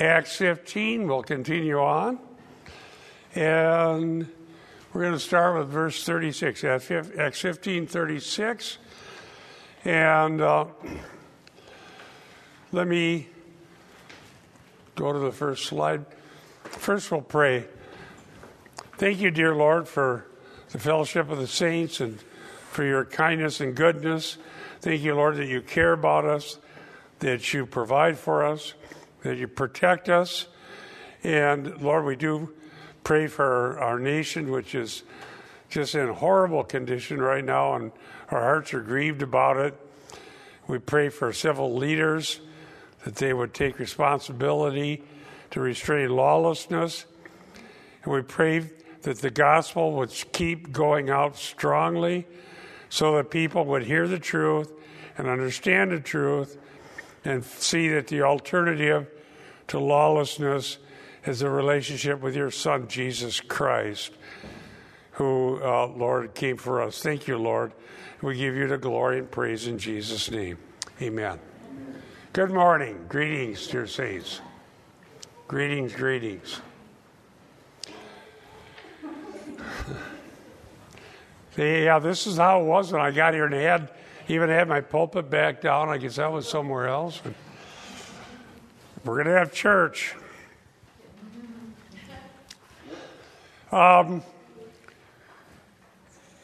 Acts 15. We'll continue on. And we're going to start with verse 36, Acts 15 36. And uh, let me go to the first slide. First, we'll pray. Thank you, dear Lord, for the fellowship of the saints and for your kindness and goodness. Thank you, Lord, that you care about us, that you provide for us, that you protect us. And Lord, we do pray for our nation, which is just in horrible condition right now, and our hearts are grieved about it. We pray for civil leaders that they would take responsibility to restrain lawlessness. And we pray that the gospel would keep going out strongly so that people would hear the truth and understand the truth and see that the alternative to lawlessness is a relationship with your Son, Jesus Christ, who, uh, Lord, came for us. Thank you, Lord. We give you the glory and praise in Jesus' name. Amen. Good morning. Greetings, dear saints. Greetings, greetings. yeah, this is how it was when I got here and had even had my pulpit back down. I guess that was somewhere else. We're going to have church. Um,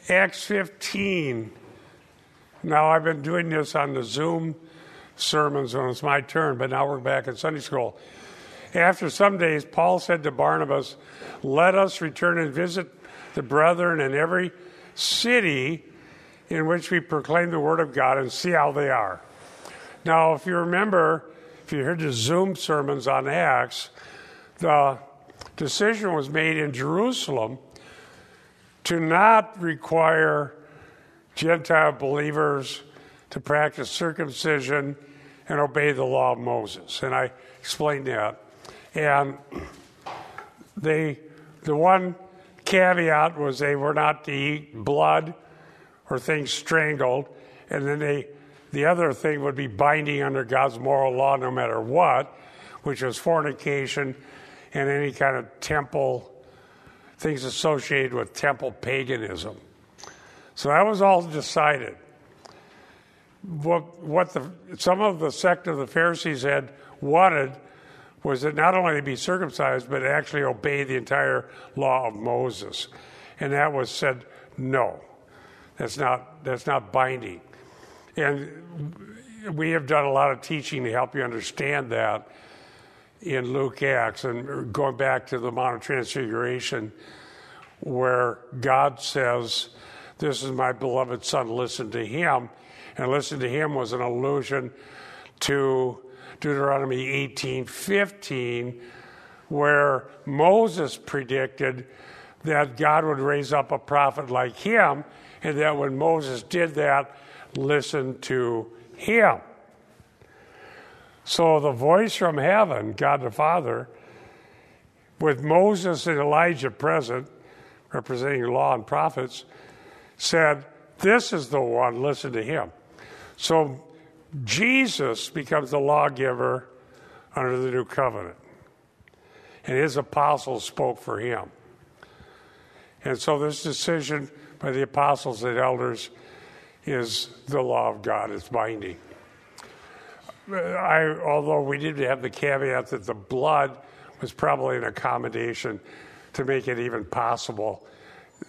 Acts 15. Now, I've been doing this on the Zoom sermons when it's my turn, but now we're back in Sunday school. After some days, Paul said to Barnabas, Let us return and visit the brethren in every city in which we proclaim the word of God and see how they are. Now, if you remember, if you heard the Zoom sermons on Acts, the decision was made in Jerusalem to not require Gentile believers to practice circumcision and obey the law of Moses. And I explained that. And they, the one caveat was they were not to eat blood or things strangled. And then they, the other thing would be binding under God's moral law no matter what, which was fornication and any kind of temple, things associated with temple paganism. So that was all decided. What, what the, some of the sect of the Pharisees had wanted was that not only to be circumcised, but actually obey the entire law of Moses. And that was said, no, that's not, that's not binding. And we have done a lot of teaching to help you understand that in Luke Acts and going back to the Mount of Transfiguration, where God says, This is my beloved Son, listen to him. And listen to him was an allusion to Deuteronomy 18 15, where Moses predicted that God would raise up a prophet like him, and that when Moses did that, listen to him. So the voice from heaven, God the Father, with Moses and Elijah present, representing law and prophets, said, This is the one, listen to him. So Jesus becomes the lawgiver under the new covenant. And his apostles spoke for him. And so this decision by the apostles and elders is the law of God, it's binding. I, although we did have the caveat that the blood was probably an accommodation to make it even possible.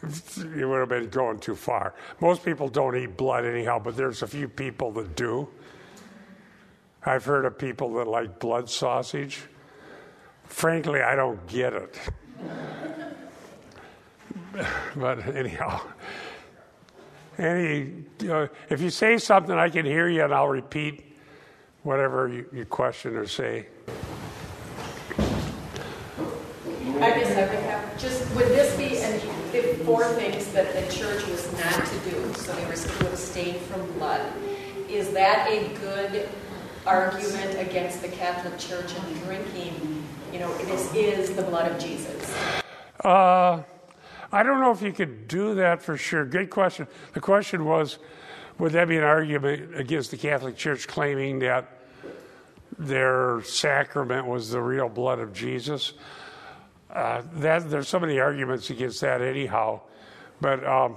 It would have been going too far. Most people don't eat blood anyhow, but there's a few people that do. I've heard of people that like blood sausage. Frankly, I don't get it. but anyhow, any, if you say something, I can hear you and I'll repeat whatever you, you question or say. I guess I would have just would this be and if four things that the church was not to do, so they were to abstain from blood. Is that a good argument against the Catholic Church and drinking? You know, this is the blood of Jesus. Uh, I don't know if you could do that for sure. Good question. The question was would that be an argument against the Catholic Church claiming that their sacrament was the real blood of Jesus. Uh, that there's so many arguments against that, anyhow. But um,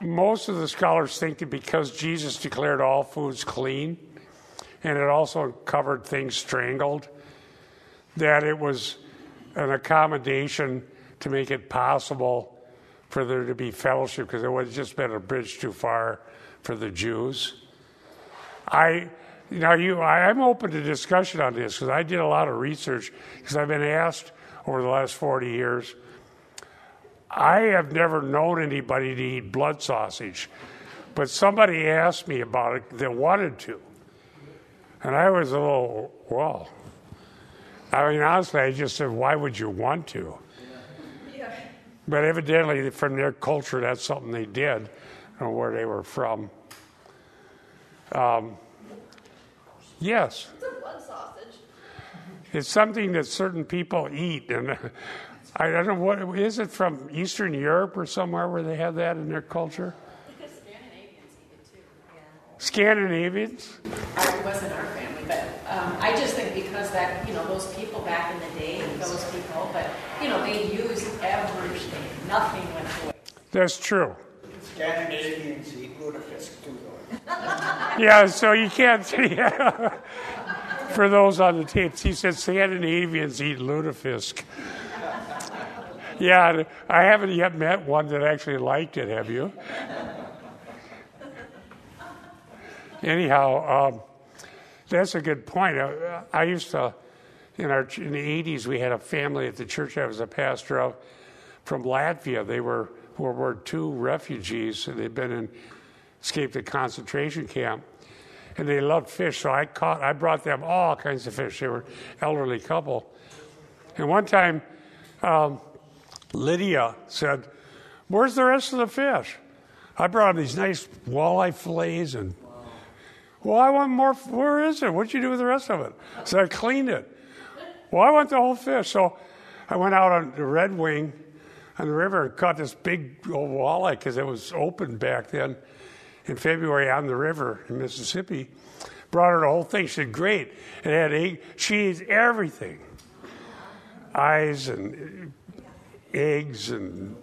most of the scholars think that because Jesus declared all foods clean, and it also covered things strangled, that it was an accommodation to make it possible for there to be fellowship because it would have just been a bridge too far for the Jews. I now you I, am open to discussion on this because I did a lot of research because I've been asked over the last 40 years. I have never known anybody to eat blood sausage, but somebody asked me about it that wanted to. And I was a little, well, I mean, honestly, I just said, why would you want to? But evidently, from their culture, that's something they did, or where they were from. Um, yes. It's a blood sausage. It's something that certain people eat, and I don't know what is it from Eastern Europe or somewhere where they have that in their culture. Scandinavians? It wasn't our family, but um, I just think because that, you know, those people back in the day, those people, but, you know, they used everything. Nothing went away. That's true. Scandinavians eat lutefisk too, though. Yeah, so you can't. Yeah. For those on the tapes, he said Scandinavians eat lutefisk. Yeah, I haven't yet met one that actually liked it, have you? anyhow, um, that's a good point. I, I used to, in our in the '80s, we had a family at the church I was a pastor of from Latvia. They were World War II refugees, and they'd been in escaped a concentration camp, and they loved fish. So I caught, I brought them all kinds of fish. They were elderly couple, and one time, um, Lydia said, "Where's the rest of the fish?" I brought them these nice walleye fillets and well, I want more. Where is it? What'd you do with the rest of it? So I cleaned it. Well, I want the whole fish. So I went out on the Red Wing on the river and caught this big old walleye because it was open back then in February on the river in Mississippi. Brought her the whole thing. She said, Great. It had egg. Eats everything eyes and eggs and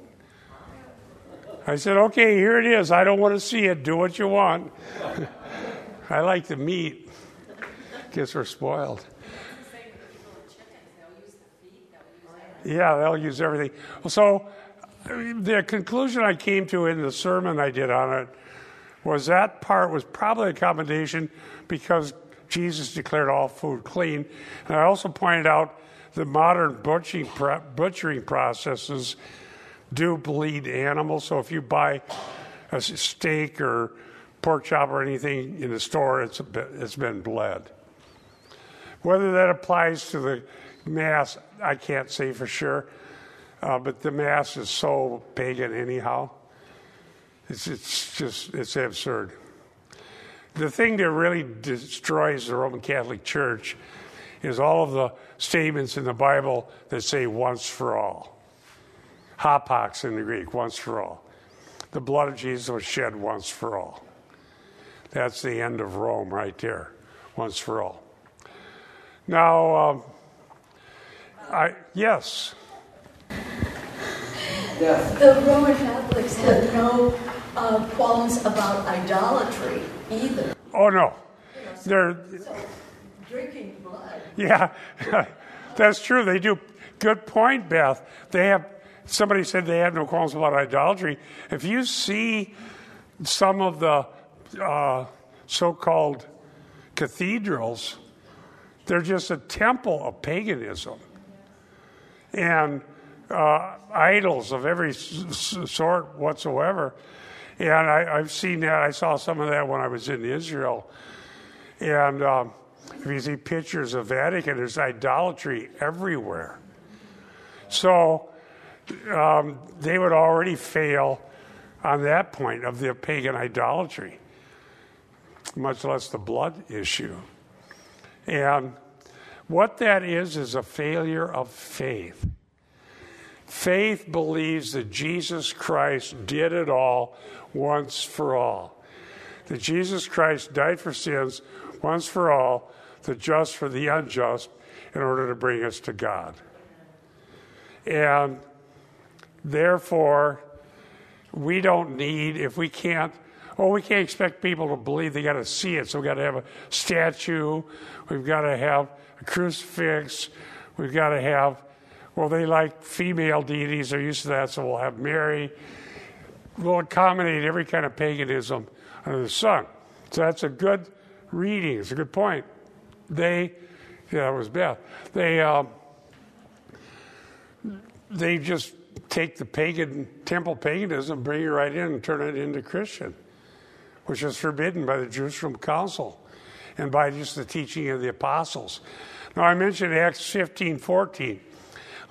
I said, okay, here it is. I don't want to see it. Do what you want. I like the meat. Guess we're spoiled. Yeah, they'll use everything. So, the conclusion I came to in the sermon I did on it was that part was probably a combination because Jesus declared all food clean. And I also pointed out the modern butchering, butchering processes do bleed animals. So if you buy a steak or pork chop or anything in the store, it's, been, it's been bled. Whether that applies to the Mass, I can't say for sure, uh, but the Mass is so pagan anyhow. It's, it's just, it's absurd. The thing that really destroys the Roman Catholic Church is all of the statements in the Bible that say once for all. Hapax in the Greek, once for all. The blood of Jesus was shed once for all. That's the end of Rome right there, once for all. Now, um, I, yes. The Roman Catholics had no uh, qualms about idolatry either. Oh, no. They're. So, drinking blood. Yeah, that's true. They do. Good point, Beth. They have. Somebody said they have no qualms about idolatry. If you see some of the uh, so called cathedrals, they're just a temple of paganism. And uh, idols of every s- sort whatsoever. And I, have seen that. I saw some of that when I was in Israel. And um, if you see pictures of Vatican, there's idolatry everywhere. So um, they would already fail on that point of the pagan idolatry, much less the blood issue. And what that is, is a failure of faith. Faith believes that Jesus Christ did it all once for all. That Jesus Christ died for sins once for all, the just for the unjust in order to bring us to God. And therefore, we don't need, if we can't, well, we can't expect people to believe they got to see it. So we've got to have a statue, we've got to have a crucifix, we've got to have, well, they like female deities, they're used to that, so we'll have Mary. We'll accommodate every kind of paganism under the sun. So that's a good reading, it's a good point. They, yeah, that was Beth. They, um, they just take the pagan temple paganism, bring it right in, and turn it into Christian, which is forbidden by the Jerusalem Council and by just the teaching of the apostles. Now, I mentioned Acts 15 14.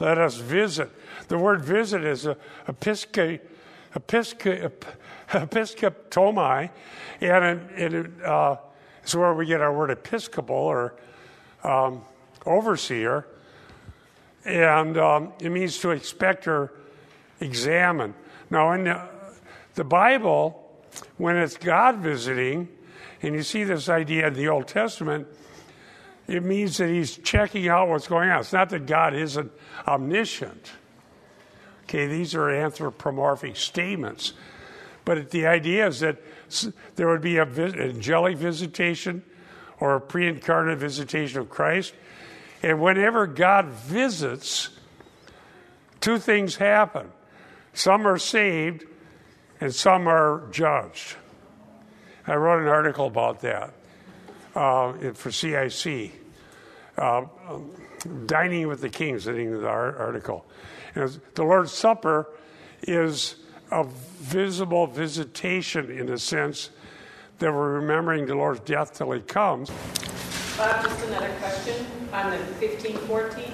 Let us visit. The word visit is a episca, and it, it uh, where we get our word episcopal or um, overseer. And um, it means to expect or examine. Now, in the, the Bible, when it's God visiting, and you see this idea in the Old Testament, it means that he's checking out what's going on. It's not that God isn't omniscient. Okay, these are anthropomorphic statements. But the idea is that there would be a angelic visitation or a pre incarnate visitation of Christ. And whenever God visits, two things happen some are saved, and some are judged. I wrote an article about that uh, for CIC. Uh, Dining with the Kings, is the article. And the Lord's Supper is a visible visitation in a sense that we're remembering the Lord's death till He comes. Bob, just another question on the 1514.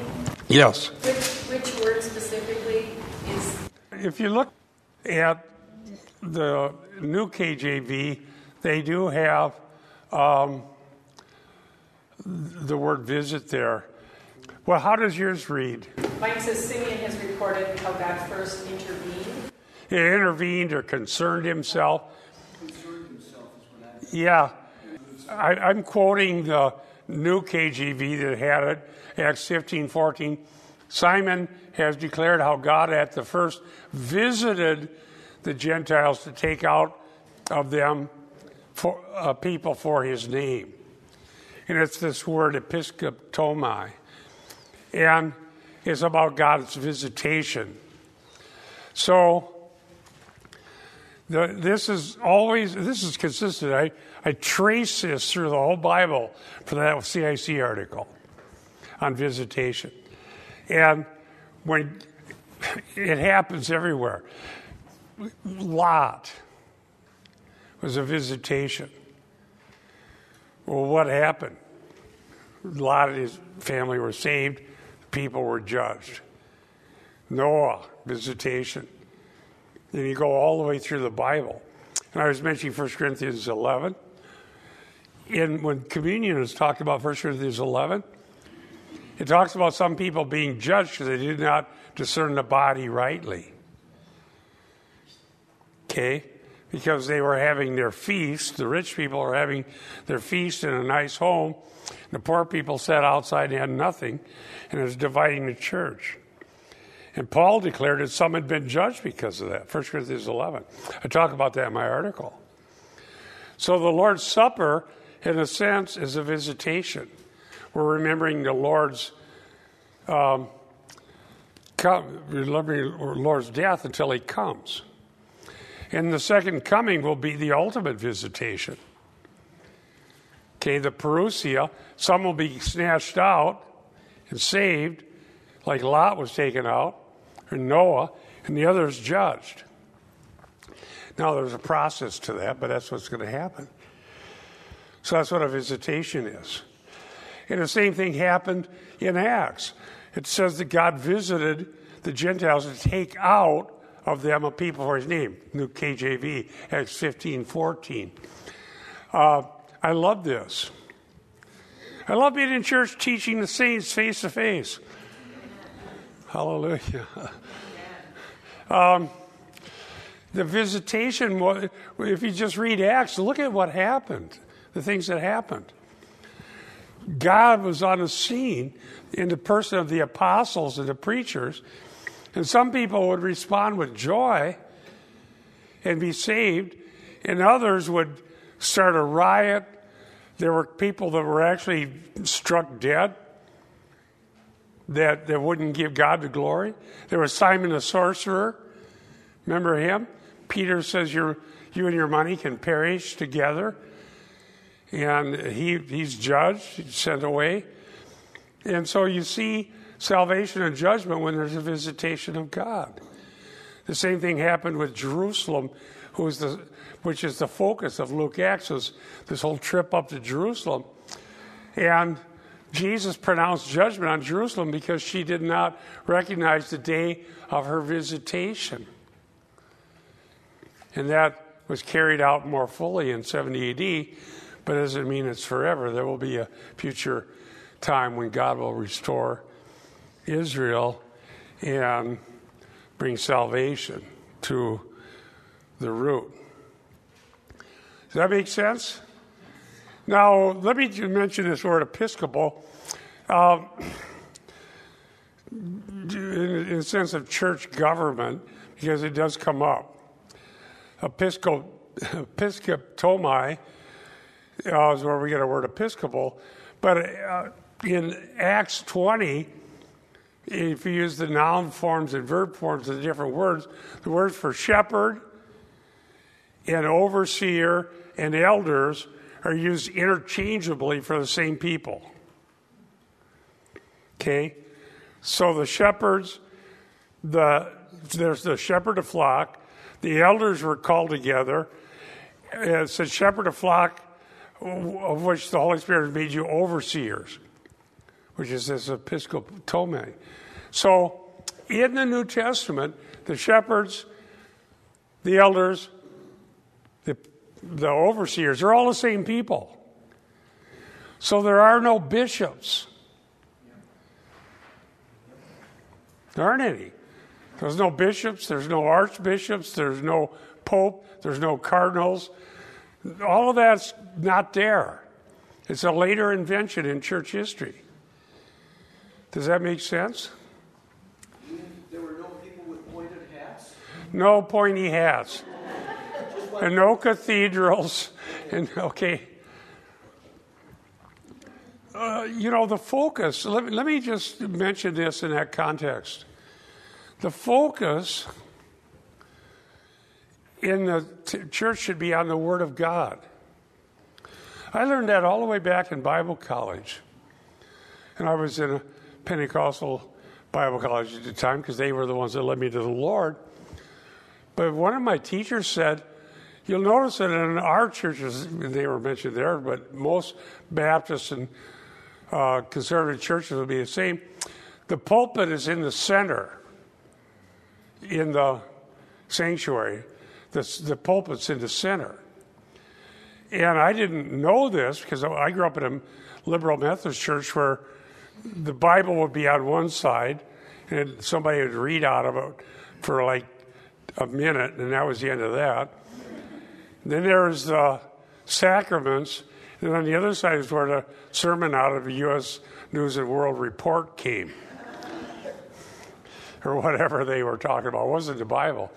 Yes. Which, which word specifically is if you look at the new KJV, they do have um, the word visit there. Well, how does yours read? Mike says Simeon has reported how God first intervened. He intervened or concerned himself. Concerned himself is what I Yeah. I, am quoting the new KJV that had it, Acts 15 14. Simon has declared how God at the first visited the Gentiles to take out of them for, uh, people for his name. And it's this word episkeptomai. And it's about God's visitation. So, the, this is always, this is consistent. I, I trace this through the whole Bible for that CIC article on visitation. And when it happens everywhere, Lot was a visitation. Well, what happened? Lot and his family were saved, people were judged. Noah, visitation. Then you go all the way through the Bible. And I was mentioning 1 Corinthians 11. And when communion is talked about 1 Corinthians 11, it talks about some people being judged because they did not discern the body rightly. Okay? Because they were having their feast. The rich people are having their feast in a nice home. The poor people sat outside and had nothing, and it was dividing the church. And Paul declared that some had been judged because of that. 1 Corinthians 11. I talk about that in my article. So the Lord's Supper, in a sense, is a visitation. We're remembering the Lord's um, come, remembering Lord's death until He comes. And the second coming will be the ultimate visitation. Okay, the parousia, some will be snatched out and saved, like Lot was taken out, or Noah, and the others judged. Now, there's a process to that, but that's what's going to happen. So that's what a visitation is. And the same thing happened in Acts. It says that God visited the Gentiles to take out of them a people for his name. New KJV, Acts 15 14. Uh, I love this. I love being in church teaching the saints face to face. Hallelujah. Um, the visitation, if you just read Acts, look at what happened, the things that happened God was on the scene in the person of the apostles and the preachers. And some people would respond with joy and be saved, and others would start a riot. There were people that were actually struck dead that, that wouldn't give God the glory. There was Simon the sorcerer. Remember him? Peter says, you you and your money can perish together. And he, he's judged, he's sent away. And so you see salvation and judgment when there's a visitation of God. The same thing happened with Jerusalem, the, which is the focus of Luke Acts, this whole trip up to Jerusalem. And Jesus pronounced judgment on Jerusalem because she did not recognize the day of her visitation. And that was carried out more fully in 70 AD, but doesn't mean it's forever. There will be a future time when God will restore Israel and bring salvation to the root. Does that make sense? Now, let me mention this word episcopal. Um, in, in the sense of church government, because it does come up. Episcop, episcopotomy uh, is where we get our word episcopal. But uh, in Acts 20, if you use the noun forms and verb forms of the different words, the words for shepherd and overseer and elders are used interchangeably for the same people. Okay? So the shepherds, the there's the shepherd of flock, the elders were called together. It said shepherd of flock, of which the Holy Spirit made you overseers, which is this episcopotomy. So in the New Testament, the shepherds, the elders, the the overseers, they're all the same people. So there are no bishops. There aren't any. There's no bishops, there's no archbishops, there's no pope, there's no cardinals. All of that's not there. It's a later invention in church history. Does that make sense? There were no people with pointed hats? No pointy hats and no cathedrals. And okay. Uh, you know, the focus, let me, let me just mention this in that context. The focus in the t- church should be on the Word of God. I learned that all the way back in Bible college. And I was in a Pentecostal Bible college at the time because they were the ones that led me to the Lord. But one of my teachers said, You'll notice that in our churches, they were mentioned there, but most Baptist and uh, conservative churches will be the same. The pulpit is in the center in the sanctuary. The, the pulpit's in the center. And I didn't know this because I grew up in a liberal Methodist church where the Bible would be on one side and somebody would read out of it for like a minute, and that was the end of that. Then there's the sacraments, and on the other side is where the sermon out of the U.S. News and World Report came, or whatever they were talking about. It wasn't the Bible.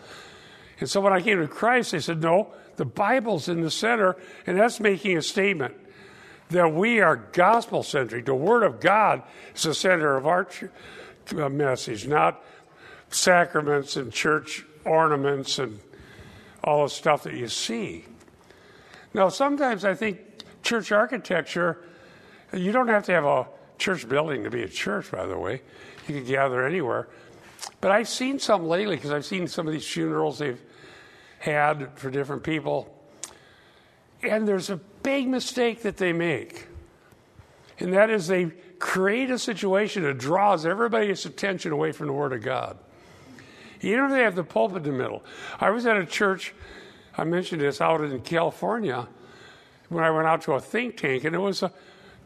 And so when I came to Christ, they said, no, the Bible's in the center, and that's making a statement that we are gospel centric. The Word of God is the center of our uh, message, not sacraments and church ornaments and all the stuff that you see. Now, sometimes I think church architecture, you don't have to have a church building to be a church, by the way. You can gather anywhere. But I've seen some lately because I've seen some of these funerals they've had for different people. And there's a big mistake that they make. And that is they create a situation that draws everybody's attention away from the Word of God. Even if they have the pulpit in the middle. I was at a church, I mentioned this, out in California when I went out to a think tank, and it was a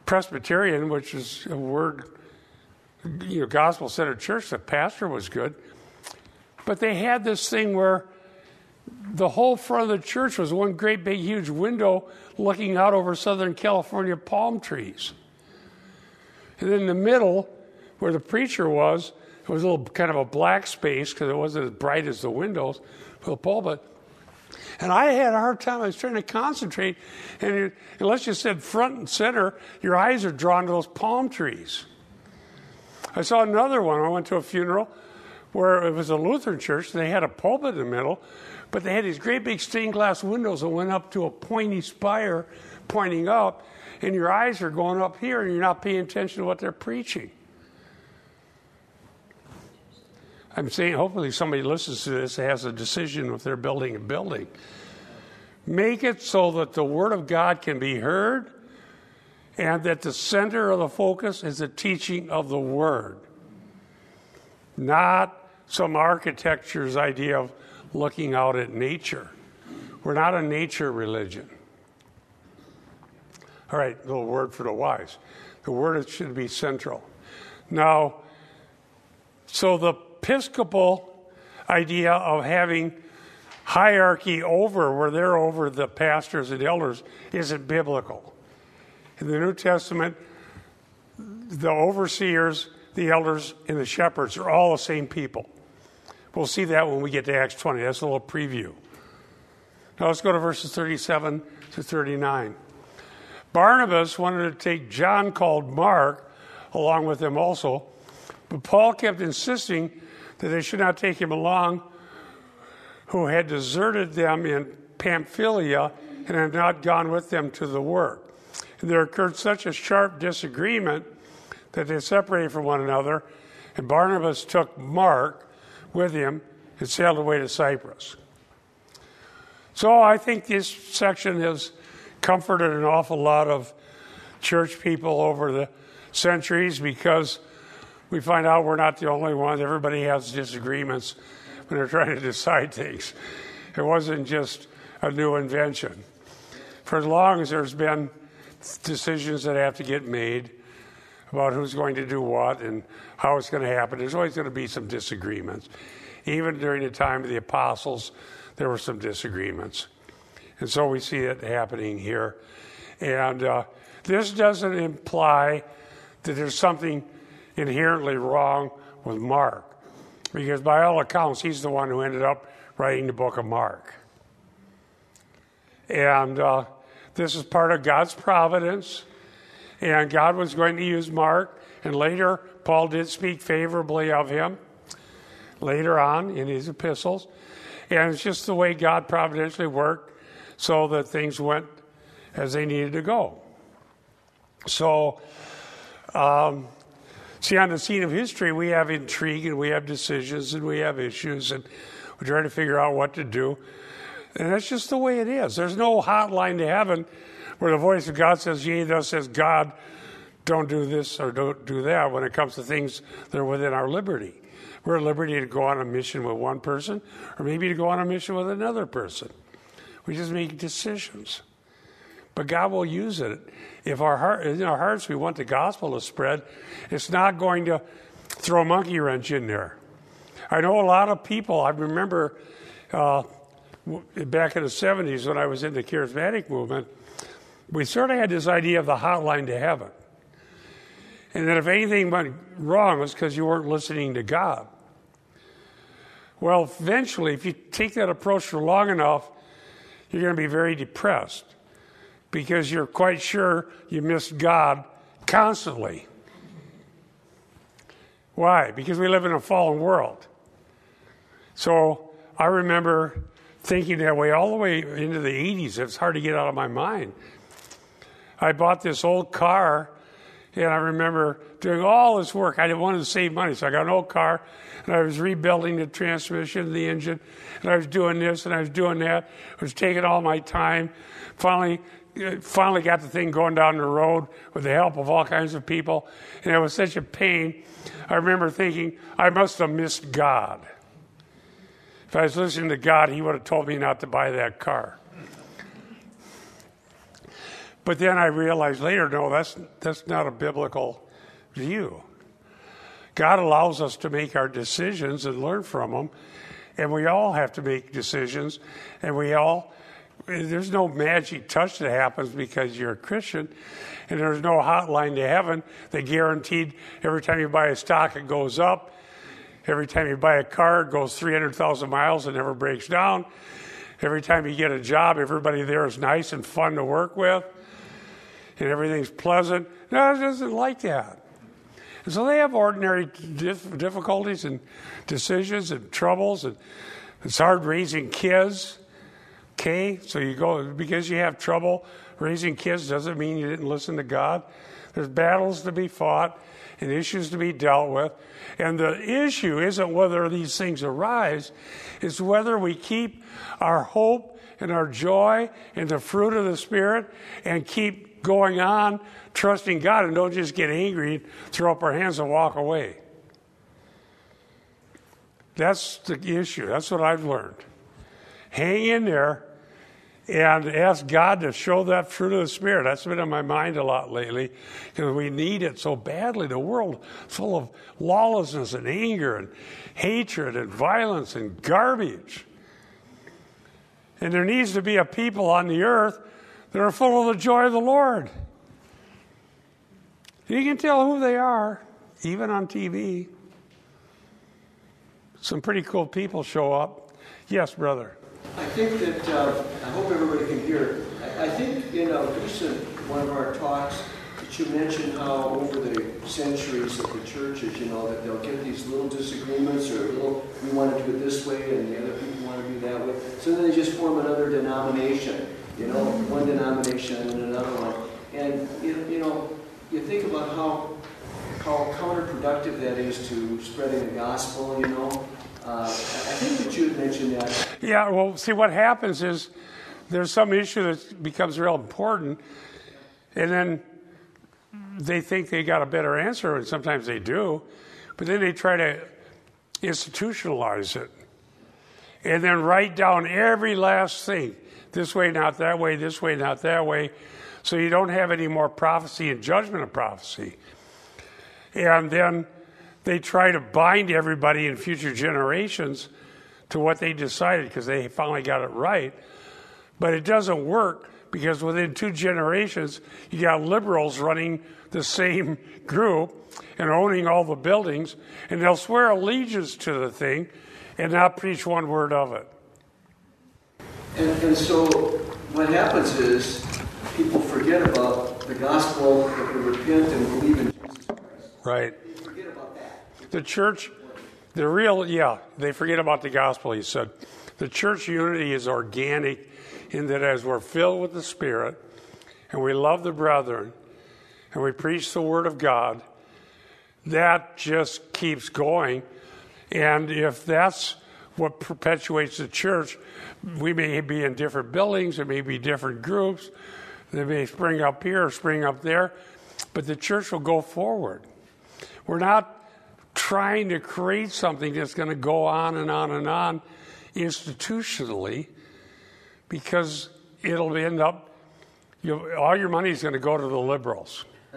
Presbyterian, which is a word, you know, gospel centered church. The pastor was good. But they had this thing where the whole front of the church was one great big huge window looking out over Southern California palm trees. And in the middle, where the preacher was, it was a little kind of a black space because it wasn't as bright as the windows for the pulpit. And I had a hard time. I was trying to concentrate. And it, unless you said front and center, your eyes are drawn to those palm trees. I saw another one. I went to a funeral where it was a Lutheran church. They had a pulpit in the middle, but they had these great big stained glass windows that went up to a pointy spire pointing up. And your eyes are going up here, and you're not paying attention to what they're preaching. I'm saying, hopefully, somebody listens to this and has a decision if they're building a building. Make it so that the Word of God can be heard and that the center of the focus is the teaching of the Word, not some architecture's idea of looking out at nature. We're not a nature religion. All right, little word for the wise. The word should be central. Now, so the Episcopal idea of having hierarchy over, where they're over the pastors and elders, isn't biblical. In the New Testament, the overseers, the elders, and the shepherds are all the same people. We'll see that when we get to Acts 20. That's a little preview. Now let's go to verses 37 to 39. Barnabas wanted to take John, called Mark, along with him also, but Paul kept insisting that they should not take him along, who had deserted them in Pamphylia and had not gone with them to the work. And there occurred such a sharp disagreement that they separated from one another, and Barnabas took Mark with him and sailed away to Cyprus. So I think this section has comforted an awful lot of church people over the centuries because we find out we're not the only ones. Everybody has disagreements when they're trying to decide things. It wasn't just a new invention. For as long as there's been decisions that have to get made about who's going to do what and how it's going to happen, there's always going to be some disagreements. Even during the time of the apostles, there were some disagreements. And so we see it happening here. And uh, this doesn't imply that there's something inherently wrong with Mark. Because by all accounts, he's the one who ended up writing the book of Mark. And uh, this is part of God's providence. And God was going to use Mark. And later, Paul did speak favorably of him later on in his epistles. And it's just the way God providentially worked so that things went as they needed to go. So, um, See, on the scene of history, we have intrigue and we have decisions and we have issues and we try to figure out what to do. And that's just the way it is. There's no hotline to heaven where the voice of God says, yea, thus says God, don't do this or don't do that when it comes to things that are within our liberty. We're at liberty to go on a mission with one person or maybe to go on a mission with another person. We just make decisions. But God will use it. If our heart, in our hearts we want the gospel to spread, it's not going to throw a monkey wrench in there. I know a lot of people. I remember uh, back in the '70s when I was in the charismatic movement, we sort of had this idea of the hotline to heaven, and that if anything went wrong, it was because you weren't listening to God. Well, eventually, if you take that approach for long enough, you're going to be very depressed because you're quite sure you missed God constantly. Why? Because we live in a fallen world. So I remember thinking that way all the way into the 80s. It's hard to get out of my mind. I bought this old car, and I remember doing all this work. I wanted to save money, so I got an old car, and I was rebuilding the transmission, the engine, and I was doing this and I was doing that. It was taking all my time. Finally, finally got the thing going down the road with the help of all kinds of people, and it was such a pain. I remember thinking, I must have missed God. If I was listening to God, He would have told me not to buy that car. But then I realized later, no, that's, that's not a biblical view. God allows us to make our decisions and learn from them, and we all have to make decisions, and we all there's no magic touch that happens because you're a Christian, and there's no hotline to heaven that guaranteed every time you buy a stock it goes up. Every time you buy a car, it goes 300,000 miles and never breaks down. Every time you get a job, everybody there is nice and fun to work with, and everything's pleasant. No, it doesn't like that. And so they have ordinary dif- difficulties and decisions and troubles, and it's hard raising kids. Okay, so you go because you have trouble raising kids doesn't mean you didn't listen to God. There's battles to be fought and issues to be dealt with. And the issue isn't whether these things arise, it's whether we keep our hope and our joy and the fruit of the Spirit and keep going on trusting God and don't just get angry, throw up our hands and walk away. That's the issue. That's what I've learned. Hang in there and ask God to show that fruit of the Spirit. That's been in my mind a lot lately because we need it so badly. The world full of lawlessness and anger and hatred and violence and garbage. And there needs to be a people on the earth that are full of the joy of the Lord. You can tell who they are, even on TV. Some pretty cool people show up. Yes, brother. I think that, uh, I hope everybody can hear. I, think in a recent one of our talks, that you mentioned how over the centuries of the churches, you know, that they'll get these little disagreements or little, we want to do it this way and the other people want to do that way. So then they just form another denomination, you know, one denomination and another one. And, you, you know, you think about how, how counterproductive that is to spreading the gospel, you know. Uh, I think that you had mentioned that. Yeah, well, see, what happens is there's some issue that becomes real important, and then they think they got a better answer, and sometimes they do, but then they try to institutionalize it and then write down every last thing this way, not that way, this way, not that way, so you don't have any more prophecy and judgment of prophecy. And then they try to bind everybody in future generations to what they decided because they finally got it right. But it doesn't work because within two generations, you got liberals running the same group and owning all the buildings, and they'll swear allegiance to the thing and not preach one word of it. And, and so what happens is people forget about the gospel that they repent and believe in Jesus Christ. Right. They forget about that. The church, the real, yeah, they forget about the gospel, he said. The church unity is organic in that as we're filled with the Spirit and we love the brethren and we preach the Word of God, that just keeps going. And if that's what perpetuates the church, we may be in different buildings, there may be different groups, they may spring up here or spring up there, but the church will go forward. We're not trying to create something that's going to go on and on and on institutionally because it'll end up, all your money is going to go to the liberals.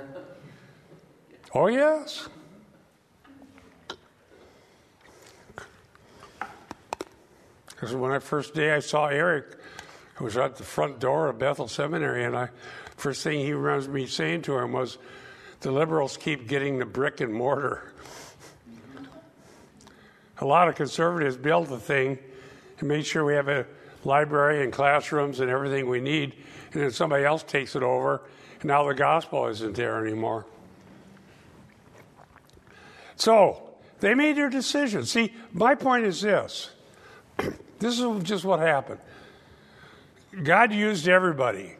Oh, yes. Because when I first day I saw Eric, I was at the front door of Bethel Seminary, and I first thing he remembers me saying to him was, "The liberals keep getting the brick and mortar." A lot of conservatives built the thing and made sure we have a library and classrooms and everything we need, and then somebody else takes it over, and now the gospel isn't there anymore. So they made their decision. See, my point is this. This is just what happened. God used everybody.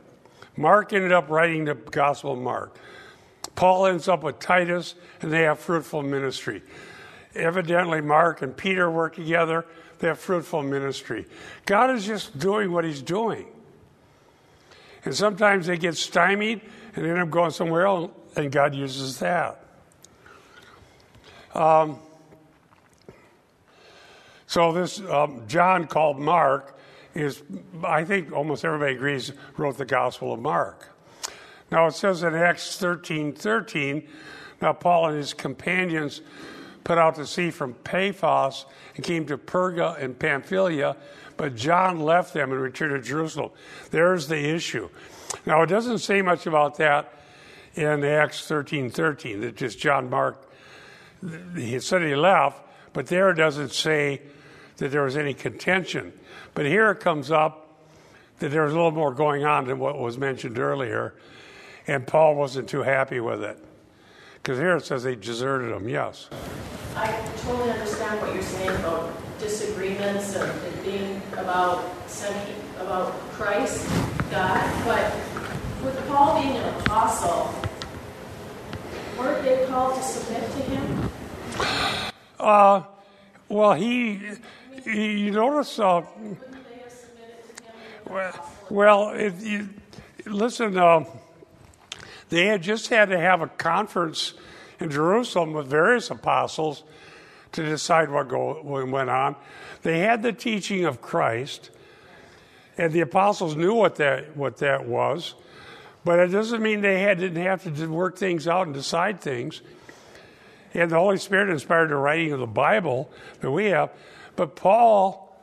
Mark ended up writing the Gospel of Mark. Paul ends up with Titus, and they have fruitful ministry. Evidently, Mark and Peter work together, they have fruitful ministry. God is just doing what He's doing. And sometimes they get stymied and end up going somewhere else, and God uses that. Um, so this um, John called Mark is, I think almost everybody agrees, wrote the Gospel of Mark. Now it says in Acts 13 13, now Paul and his companions put out to sea from Paphos and came to Perga and Pamphylia, but John left them and returned to Jerusalem. There's the issue. Now, it doesn't say much about that in Acts 13 13, that just John Mark, he said he left, but there it doesn't say that there was any contention. But here it comes up that there was a little more going on than what was mentioned earlier, and Paul wasn't too happy with it. Because here it says they deserted him, yes. I totally understand what you're saying about disagreements and it being about about Christ, God, but with Paul being an apostle, weren't they called to submit to him? Uh, well, he you notice, uh, well it, you, listen, uh, they had just had to have a conference in Jerusalem with various apostles to decide what, go, what went on. They had the teaching of Christ, and the apostles knew what that, what that was, but it doesn't mean they had, didn't have to work things out and decide things. And the Holy Spirit inspired the writing of the Bible that we have. But Paul,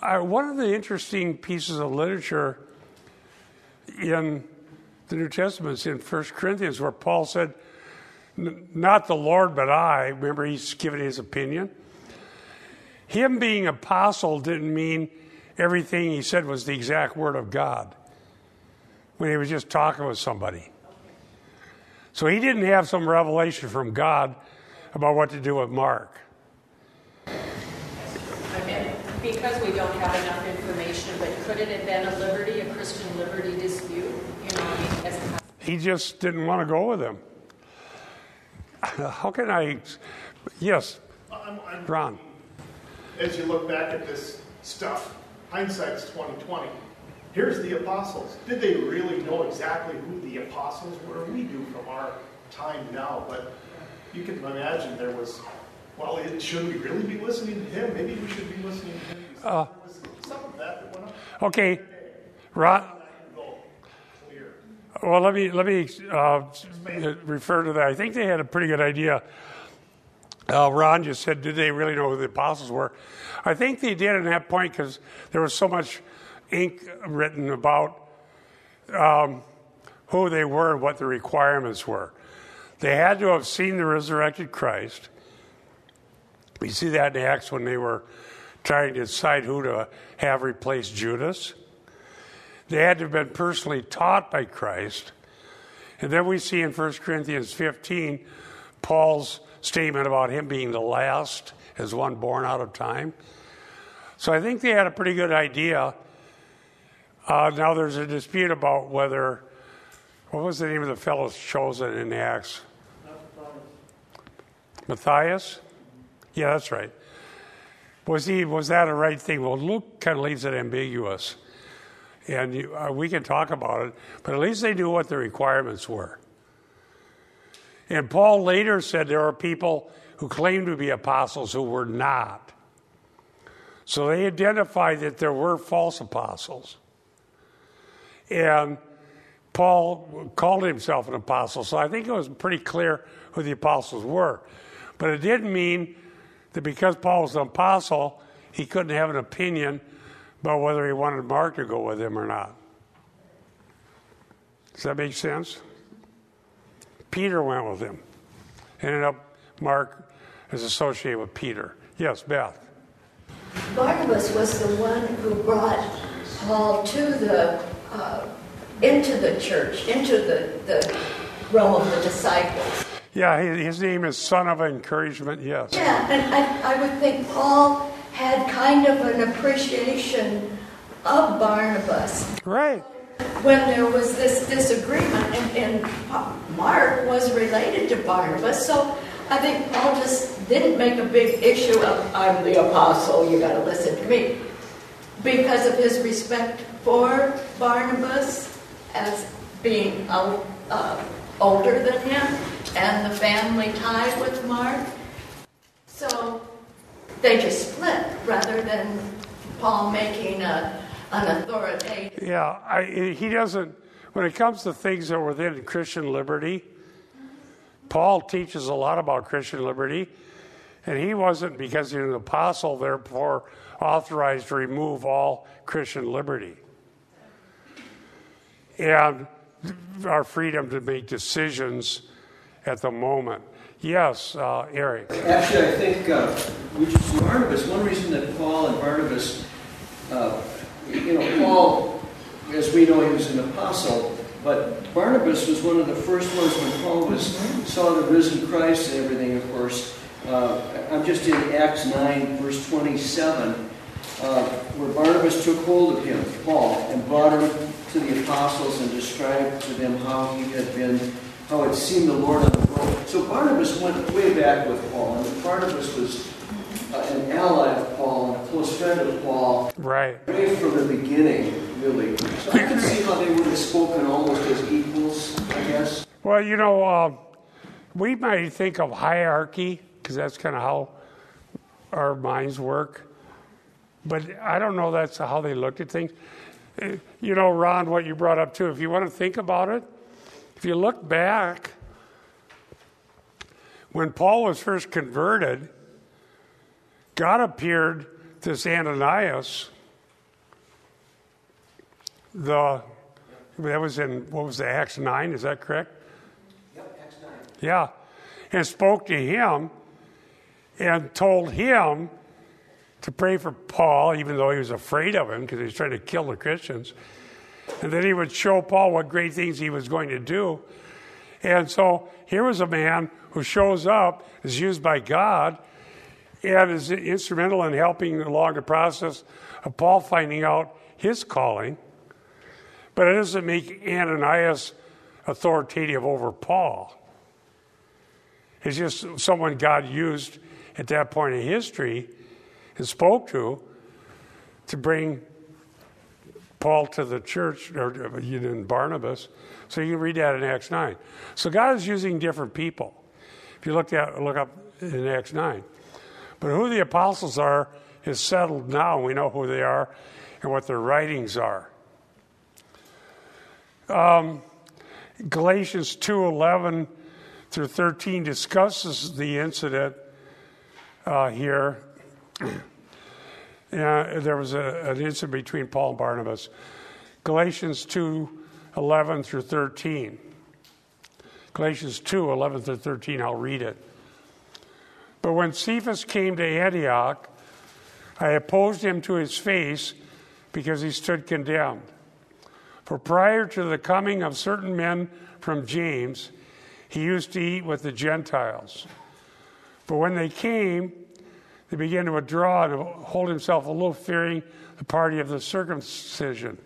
one of the interesting pieces of literature in the New Testament is in 1 Corinthians, where Paul said, Not the Lord, but I. Remember, he's giving his opinion. Him being apostle didn't mean everything he said was the exact word of God when he was just talking with somebody. So he didn't have some revelation from God about what to do with Mark. I mean, because we don't have enough information, but could it have been a liberty, a Christian liberty dispute? You know, as a He just didn't want to go with him. How can I? Yes, I'm, I'm, Ron. as you look back at this stuff, hindsight's 2020. Here's the apostles. Did they really know exactly who the apostles were? We do from our time now, but you can imagine there was. Well, it, should we really be listening to him? Maybe we should be listening to him. Uh. Okay, Ron. Well, let me let me uh, refer to that. I think they had a pretty good idea. Uh, Ron just said, "Did they really know who the apostles were?" I think they did at that point because there was so much ink written about um, who they were and what the requirements were. They had to have seen the resurrected Christ. We see that in Acts when they were trying to decide who to have replace Judas. They had to have been personally taught by Christ. And then we see in 1 Corinthians 15 Paul's statement about him being the last as one born out of time. So I think they had a pretty good idea. Uh, now there's a dispute about whether, what was the name of the fellow chosen in Acts? Matthias? Yeah, that's right. Was he? Was that a right thing? Well, Luke kind of leaves it ambiguous, and you, uh, we can talk about it. But at least they knew what the requirements were. And Paul later said there are people who claim to be apostles who were not. So they identified that there were false apostles, and Paul called himself an apostle. So I think it was pretty clear who the apostles were. But it didn't mean that because Paul was an apostle, he couldn't have an opinion about whether he wanted Mark to go with him or not. Does that make sense? Peter went with him. Ended up, Mark is associated with Peter. Yes, Beth. Barnabas was the one who brought Paul to the uh, into the church, into the, the realm of the disciples. Yeah, his name is Son of Encouragement, yes. Yeah, and I, I would think Paul had kind of an appreciation of Barnabas Right. when there was this disagreement, and, and Mark was related to Barnabas, so I think Paul just didn't make a big issue of, I'm the apostle, you gotta listen to me, because of his respect for Barnabas as being uh, uh, older than him and the family tie with Mark. So they just split rather than Paul making a, an authoritative. Yeah, I, he doesn't, when it comes to things that are within Christian liberty, Paul teaches a lot about Christian liberty. And he wasn't, because he was an apostle, therefore authorized to remove all Christian liberty. And our freedom to make decisions at the moment. Yes, uh, Eric. Actually, I think, uh, Barnabas, one reason that Paul and Barnabas, uh, you know, Paul, as we know, he was an apostle, but Barnabas was one of the first ones when Paul was saw the risen Christ and everything, of course. Uh, I'm just in Acts 9, verse 27, uh, where Barnabas took hold of him, Paul, and brought him to the apostles and described to them how he had been, how had seen the Lord on the road. So Barnabas went way back with Paul, and Barnabas was uh, an ally of Paul and a close friend of Paul. Right. Right from the beginning, really. So I can see how they would have spoken almost as equals, I guess. Well, you know, uh, we might think of hierarchy because that's kind of how our minds work. But I don't know that's how they looked at things. Uh, You know, Ron, what you brought up too, if you want to think about it, if you look back, when Paul was first converted, God appeared to Ananias. The that was in what was the Acts nine? Is that correct? Yep, Acts 9. Yeah, and spoke to him and told him to pray for Paul, even though he was afraid of him because he was trying to kill the Christians. And then he would show Paul what great things he was going to do. And so here was a man who shows up, is used by God, and is instrumental in helping along the process of Paul finding out his calling. But it doesn't make Ananias authoritative over Paul. It's just someone God used at that point in history and spoke to to bring Paul to the church, or in Barnabas. So you can read that in Acts 9. So God is using different people. If you look at look up in Acts 9. But who the apostles are is settled now. We know who they are and what their writings are. Um, Galatians 2:11 through 13 discusses the incident uh, here. There was a, an incident between Paul and Barnabas. Galatians 2 11 through 13. Galatians 2 11 through 13, I'll read it. But when Cephas came to Antioch, I opposed him to his face because he stood condemned. For prior to the coming of certain men from James, he used to eat with the Gentiles. But when they came, they began to withdraw and hold himself aloof, fearing the party of the circumcision.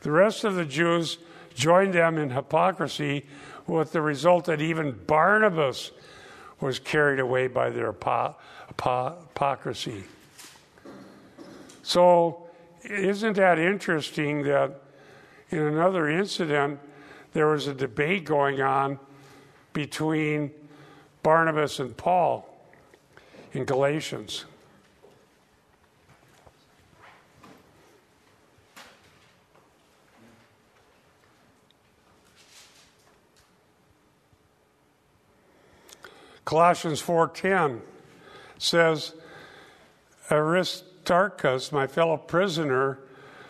The rest of the Jews joined them in hypocrisy, with the result that even Barnabas was carried away by their hypocrisy. So, isn't that interesting that in another incident, there was a debate going on between Barnabas and Paul? In Galatians. Colossians 4:10 says Aristarchus, my fellow prisoner,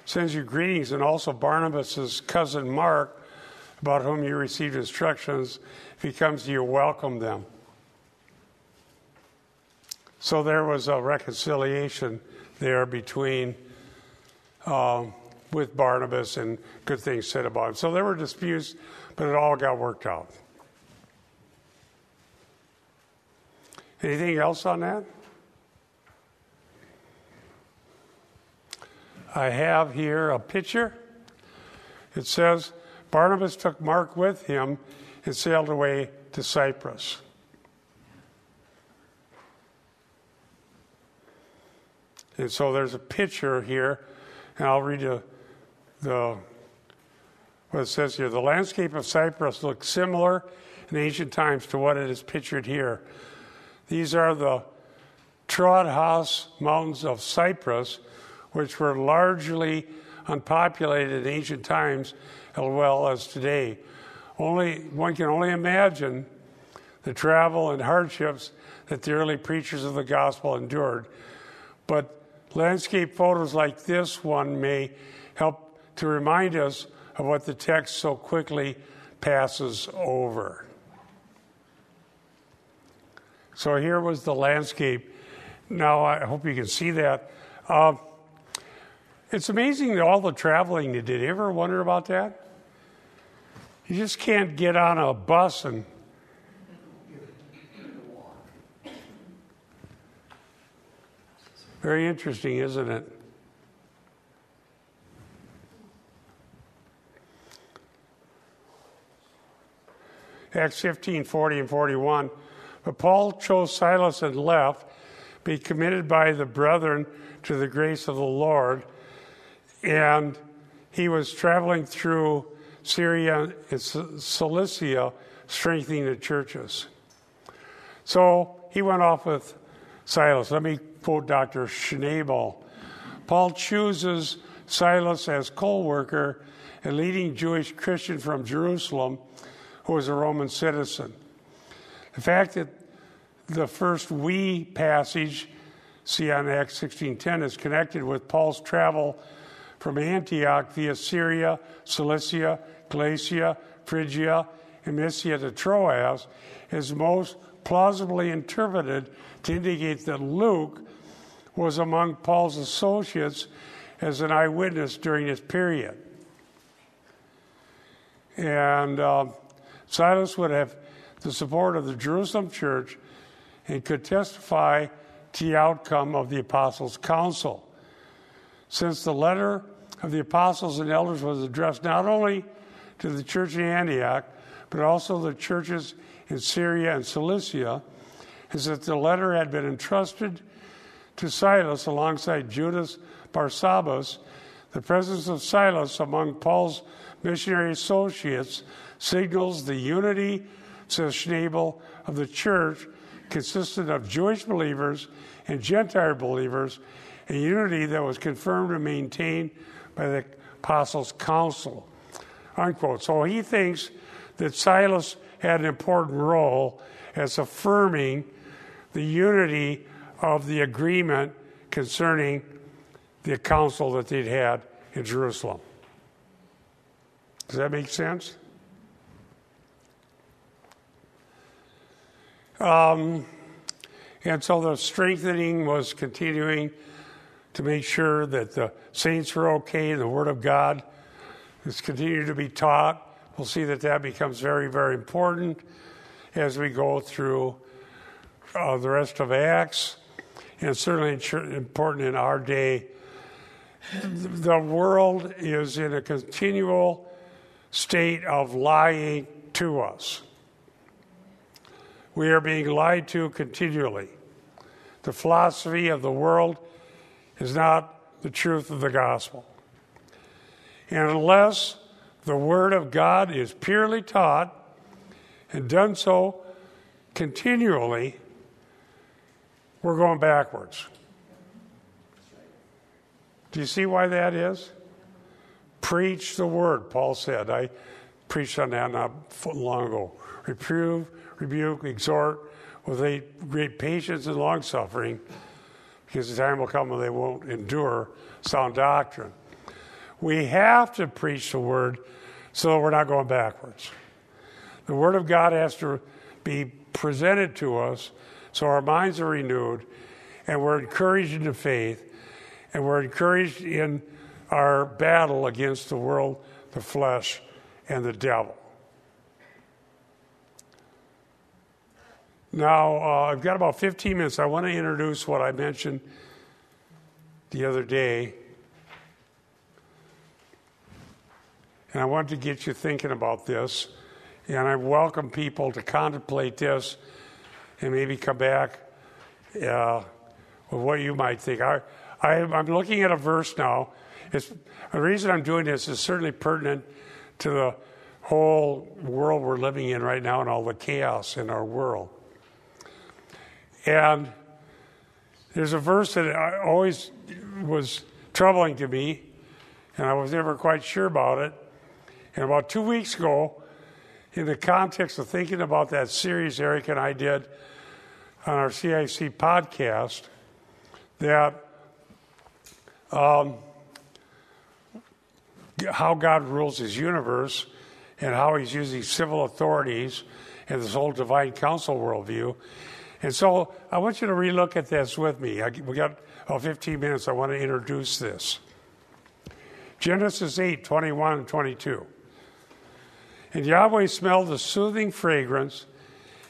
sends you greetings and also Barnabas' cousin Mark, about whom you received instructions. If he comes to you, welcome them. So there was a reconciliation there between um, with Barnabas and good things said about him. So there were disputes, but it all got worked out. Anything else on that? I have here a picture. It says Barnabas took Mark with him and sailed away to Cyprus. And so there's a picture here, and I'll read you the what it says here. The landscape of Cyprus looks similar in ancient times to what it is pictured here. These are the Troodos Mountains of Cyprus, which were largely unpopulated in ancient times as well as today. Only one can only imagine the travel and hardships that the early preachers of the gospel endured. But landscape photos like this one may help to remind us of what the text so quickly passes over. So here was the landscape. Now, I hope you can see that. Uh, it's amazing all the traveling they did. You ever wonder about that? You just can't get on a bus and Very interesting, isn't it? Acts 15 40 and 41. But Paul chose Silas and left, be committed by the brethren to the grace of the Lord. And he was traveling through Syria and Cilicia, strengthening the churches. So he went off with Silas. Let me quote Dr. Schnabel. Paul chooses Silas as co worker, a leading Jewish Christian from Jerusalem who was a Roman citizen. The fact that the first we passage, see on Acts 16:10, is connected with Paul's travel from Antioch via Syria, Cilicia, Galatia, Phrygia, and Mysia to Troas is most plausibly interpreted to indicate that Luke was among Paul's associates as an eyewitness during this period. And uh, Silas would have the support of the Jerusalem church and could testify to the outcome of the Apostles' Council. Since the letter of the apostles and elders was addressed not only to the church in Antioch, but also the churches in Syria and Cilicia, is that the letter had been entrusted to Silas alongside Judas Barsabbas. The presence of Silas among Paul's missionary associates signals the unity, says Schnabel, of the church consisted of Jewish believers and Gentile believers, a unity that was confirmed and maintained by the Apostles' Council. Unquote. So he thinks that Silas had an important role as affirming the unity of the agreement concerning the council that they'd had in Jerusalem. Does that make sense? Um, and so the strengthening was continuing to make sure that the saints were okay the Word of God is continuing to be taught. We'll see that that becomes very, very important as we go through uh, the rest of Acts, and certainly important in our day. The world is in a continual state of lying to us. We are being lied to continually. The philosophy of the world is not the truth of the gospel. And unless the Word of God is purely taught and done so continually, we're going backwards. Do you see why that is? Preach the Word, Paul said. I preached on that not long ago. Reprove, rebuke, exhort with a great patience and long suffering, because the time will come when they won't endure sound doctrine. We have to preach the word so we're not going backwards. The word of God has to be presented to us so our minds are renewed and we're encouraged in the faith and we're encouraged in our battle against the world, the flesh, and the devil. Now, uh, I've got about 15 minutes. I want to introduce what I mentioned the other day. And I want to get you thinking about this. And I welcome people to contemplate this and maybe come back uh, with what you might think. I, I, am looking at a verse now. It's, the reason I'm doing this is certainly pertinent to the whole world we're living in right now and all the chaos in our world. And there's a verse that always was troubling to me, and I was never quite sure about it. And about two weeks ago, in the context of thinking about that series Eric and I did on our CIC podcast that um, how God rules his universe and how he's using civil authorities and this whole divine council worldview. And so I want you to relook at this with me. I, we got oh, 15 minutes. I want to introduce this. Genesis 8 21 and 22. And Yahweh smelled a soothing fragrance,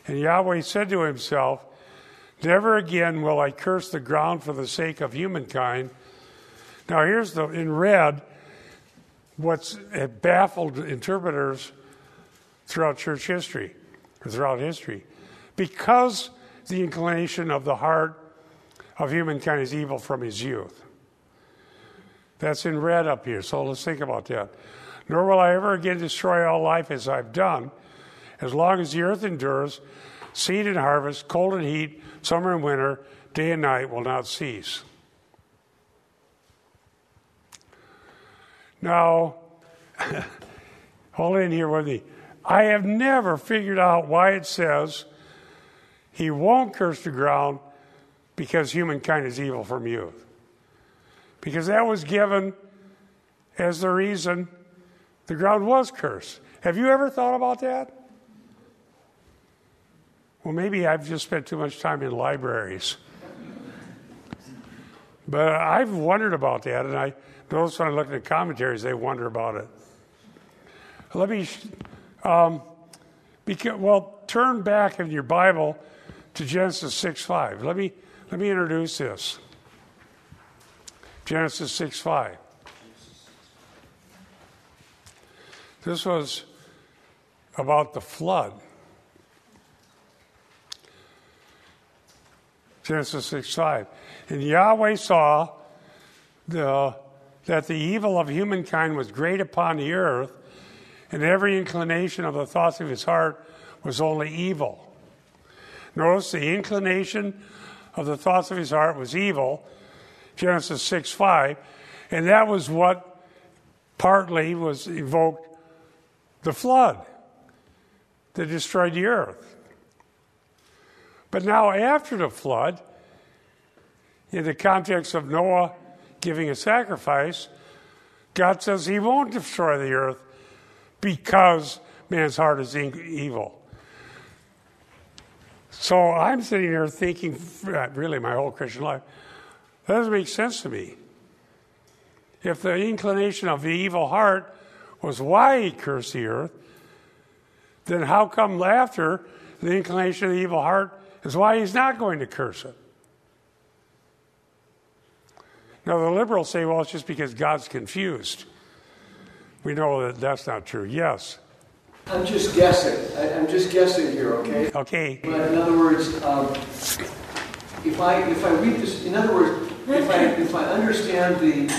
and Yahweh said to himself, Never again will I curse the ground for the sake of humankind. Now, here's the, in red, what's baffled interpreters throughout church history, or throughout history. Because the inclination of the heart of humankind is evil from his youth. That's in red up here, so let's think about that. Nor will I ever again destroy all life as I've done. As long as the earth endures, seed and harvest, cold and heat, summer and winter, day and night will not cease. Now, hold in here with me. I have never figured out why it says he won't curse the ground because humankind is evil from youth. Because that was given as the reason the ground was cursed. Have you ever thought about that? Well, maybe I've just spent too much time in libraries. But I've wondered about that, and I notice when I look at the commentaries, they wonder about it. Let me, um, because, well, turn back in your Bible to Genesis 6 5. Let me, let me introduce this. Genesis 6 5. This was about the flood. Genesis 6 5. And Yahweh saw the, that the evil of humankind was great upon the earth, and every inclination of the thoughts of his heart was only evil. Notice the inclination of the thoughts of his heart was evil, Genesis 6 5, and that was what partly was evoked the flood that destroyed the earth. But now, after the flood, in the context of Noah giving a sacrifice, God says he won't destroy the earth because man's heart is evil. So I'm sitting here thinking, uh, really, my whole Christian life, that doesn't make sense to me. If the inclination of the evil heart was why he cursed the earth, then how come after the inclination of the evil heart is why he's not going to curse it. Now, the liberals say, well, it's just because God's confused. We know that that's not true. Yes. I'm just guessing. I, am just guessing here, okay? Okay. But in other words, um, if I if I read this, in other words, if I if I understand the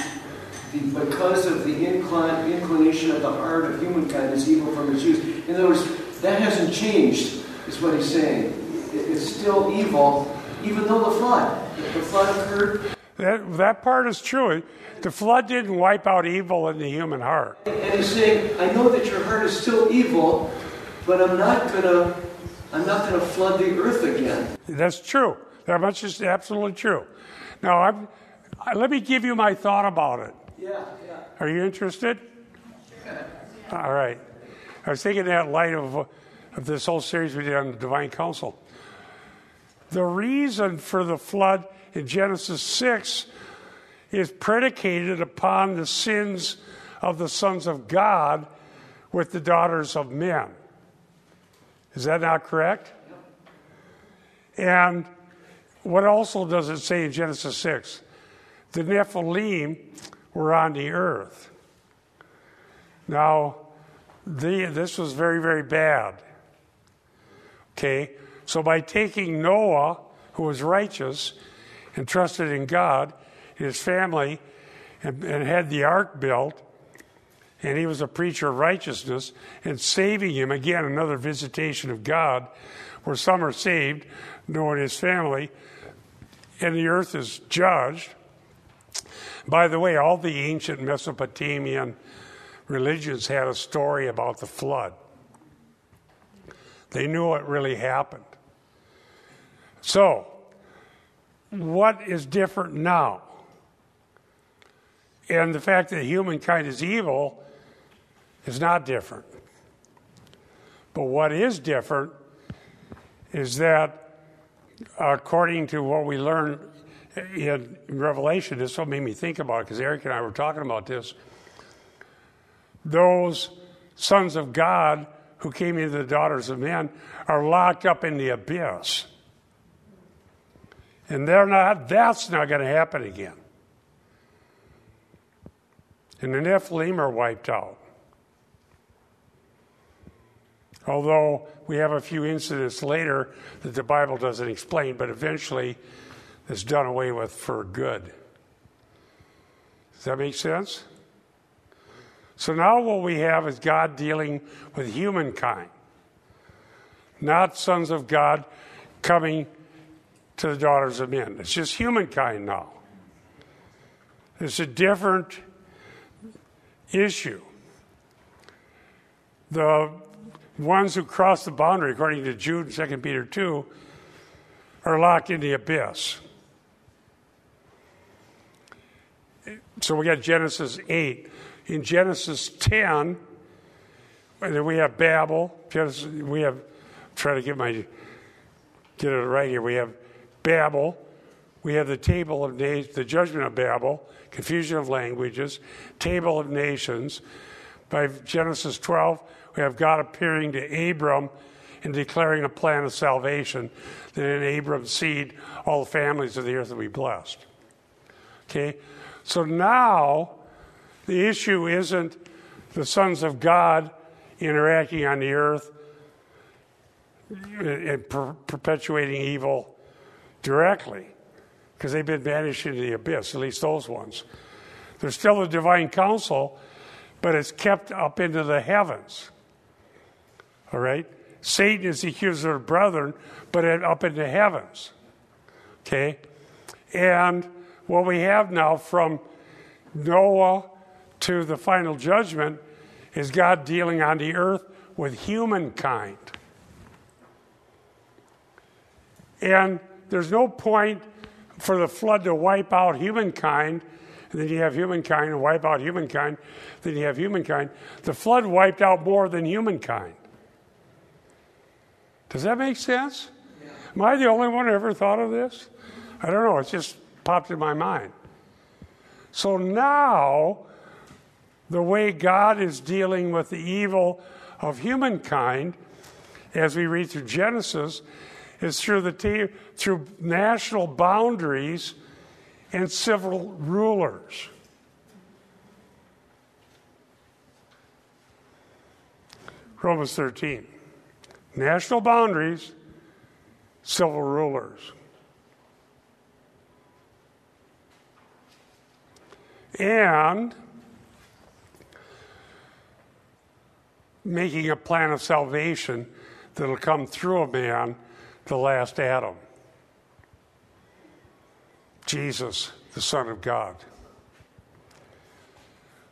because of the incline, inclination of the heart of humankind is evil from its youth. In other words, that hasn't changed. Is what he's saying it's still evil, even though the flood, the flood occurred. That, that part is true. The flood didn't wipe out evil in the human heart. And he's saying, I know that your heart is still evil, but I'm not gonna I'm not gonna flood the earth again. That's true. That much is absolutely true. Now I'm, let me give you my thought about it. Yeah, yeah. Are you interested? All right. I was thinking that light of, of this whole series we did on the divine council. The reason for the flood in Genesis 6 is predicated upon the sins of the sons of God with the daughters of men. Is that not correct? And what also does it say in Genesis 6? The Nephilim were on the earth. Now, the, this was very, very bad. Okay? So, by taking Noah, who was righteous and trusted in God, his family, and, and had the ark built, and he was a preacher of righteousness, and saving him, again, another visitation of God, where some are saved, Noah and his family, and the earth is judged. By the way, all the ancient Mesopotamian religions had a story about the flood. They knew what really happened. So, what is different now? And the fact that humankind is evil is not different. But what is different is that, according to what we learn in Revelation, this what made me think about it because Eric and I were talking about this. Those sons of God who came into the daughters of men are locked up in the abyss. And they're not, that's not going to happen again. And the Nephilim are wiped out. Although we have a few incidents later that the Bible doesn't explain, but eventually it's done away with for good. Does that make sense? So now what we have is God dealing with humankind, not sons of God coming to the daughters of men. It's just humankind now. It's a different issue. The ones who cross the boundary, according to Jude, and 2 Peter 2, are locked in the abyss. So we got Genesis 8. In Genesis 10, then we have Babel. Genesis, we have, try to get my get it right here. We have Babel. We have the table of nations, the judgment of Babel, confusion of languages, table of nations. By Genesis 12, we have God appearing to Abram and declaring a plan of salvation that in Abram's seed all the families of the earth will be blessed. Okay? So now the issue isn't the sons of God interacting on the earth and per- perpetuating evil directly because they've been banished into the abyss, at least those ones. There's still a divine council, but it's kept up into the heavens. All right? Satan is the accuser of brethren, but up in the heavens. Okay? And what we have now from Noah to the final judgment is God dealing on the earth with humankind. And there's no point for the flood to wipe out humankind, and then you have humankind and wipe out humankind, then you have humankind. The flood wiped out more than humankind. Does that make sense? Yeah. Am I the only one who ever thought of this? I don't know. It's just popped in my mind. So now, the way God is dealing with the evil of humankind, as we read through Genesis, is through the through national boundaries and civil rulers. Romans 13. National boundaries, civil rulers. And making a plan of salvation that'll come through a man the last Adam Jesus, the Son of God.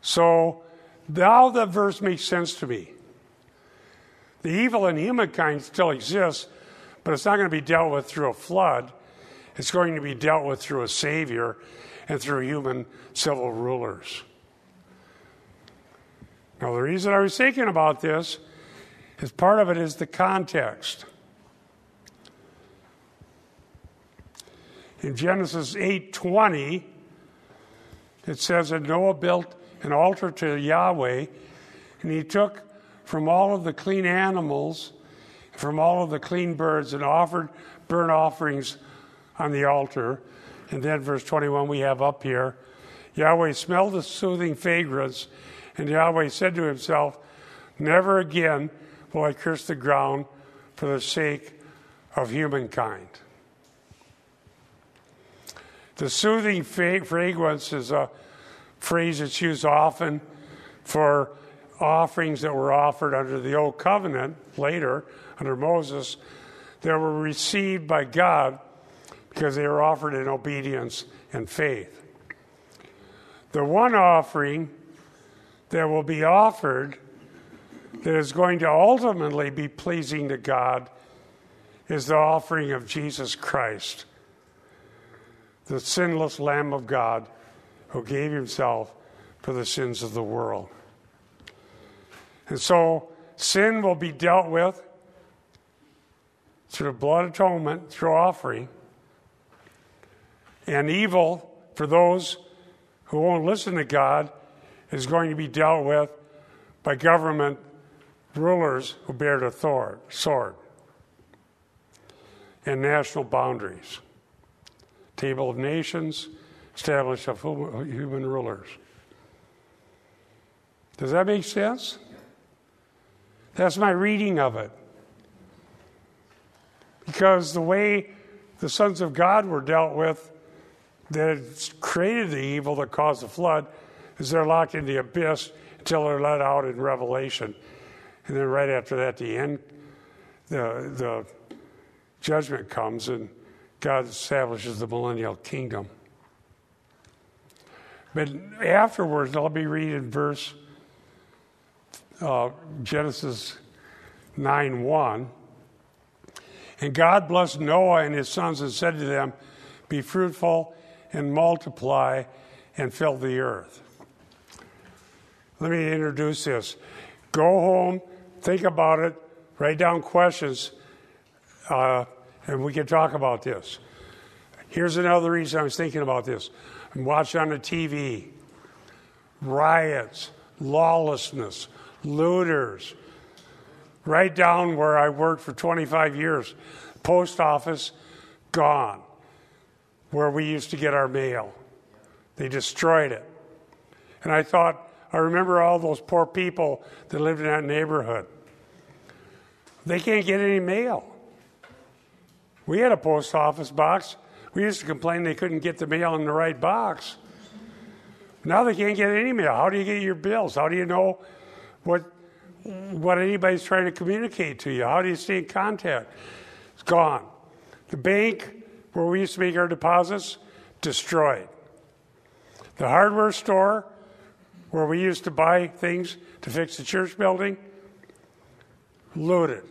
So now that verse makes sense to me. The evil in humankind still exists, but it's not going to be dealt with through a flood. It's going to be dealt with through a Savior and through human civil rulers. Now, the reason I was thinking about this is part of it is the context. In Genesis 8:20, it says that Noah built an altar to Yahweh, and he took from all of the clean animals, from all of the clean birds, and offered burnt offerings on the altar. And then, verse 21, we have up here Yahweh smelled the soothing fragrance, and Yahweh said to himself, Never again will I curse the ground for the sake of humankind. The soothing fragrance is a phrase that's used often for offerings that were offered under the Old Covenant later, under Moses, that were received by God because they were offered in obedience and faith. The one offering that will be offered that is going to ultimately be pleasing to God is the offering of Jesus Christ, the sinless Lamb of God who gave himself for the sins of the world. And so sin will be dealt with through blood atonement, through offering, and evil for those who won't listen to God is going to be dealt with by government rulers who bear the sword and national boundaries. Table of Nations, established of human rulers. Does that make sense? That's my reading of it. Because the way the sons of God were dealt with that created the evil that caused the flood is they're locked in the abyss until they're let out in Revelation. And then right after that, the end, the, the judgment comes and God establishes the millennial kingdom. But afterwards, I'll be reading verse uh, Genesis 9 1. And God blessed Noah and his sons and said to them, Be fruitful and multiply and fill the earth. Let me introduce this. Go home, think about it, write down questions, uh, and we can talk about this. Here's another reason I was thinking about this. I'm watching on the TV riots, lawlessness, looters. Right down where I worked for 25 years, post office gone, where we used to get our mail. They destroyed it. And I thought, I remember all those poor people that lived in that neighborhood. They can't get any mail. We had a post office box. We used to complain they couldn't get the mail in the right box. Now they can't get any mail. How do you get your bills? How do you know what what anybody's trying to communicate to you? How do you stay in contact? It's gone. The bank where we used to make our deposits destroyed. The hardware store where we used to buy things to fix the church building looted.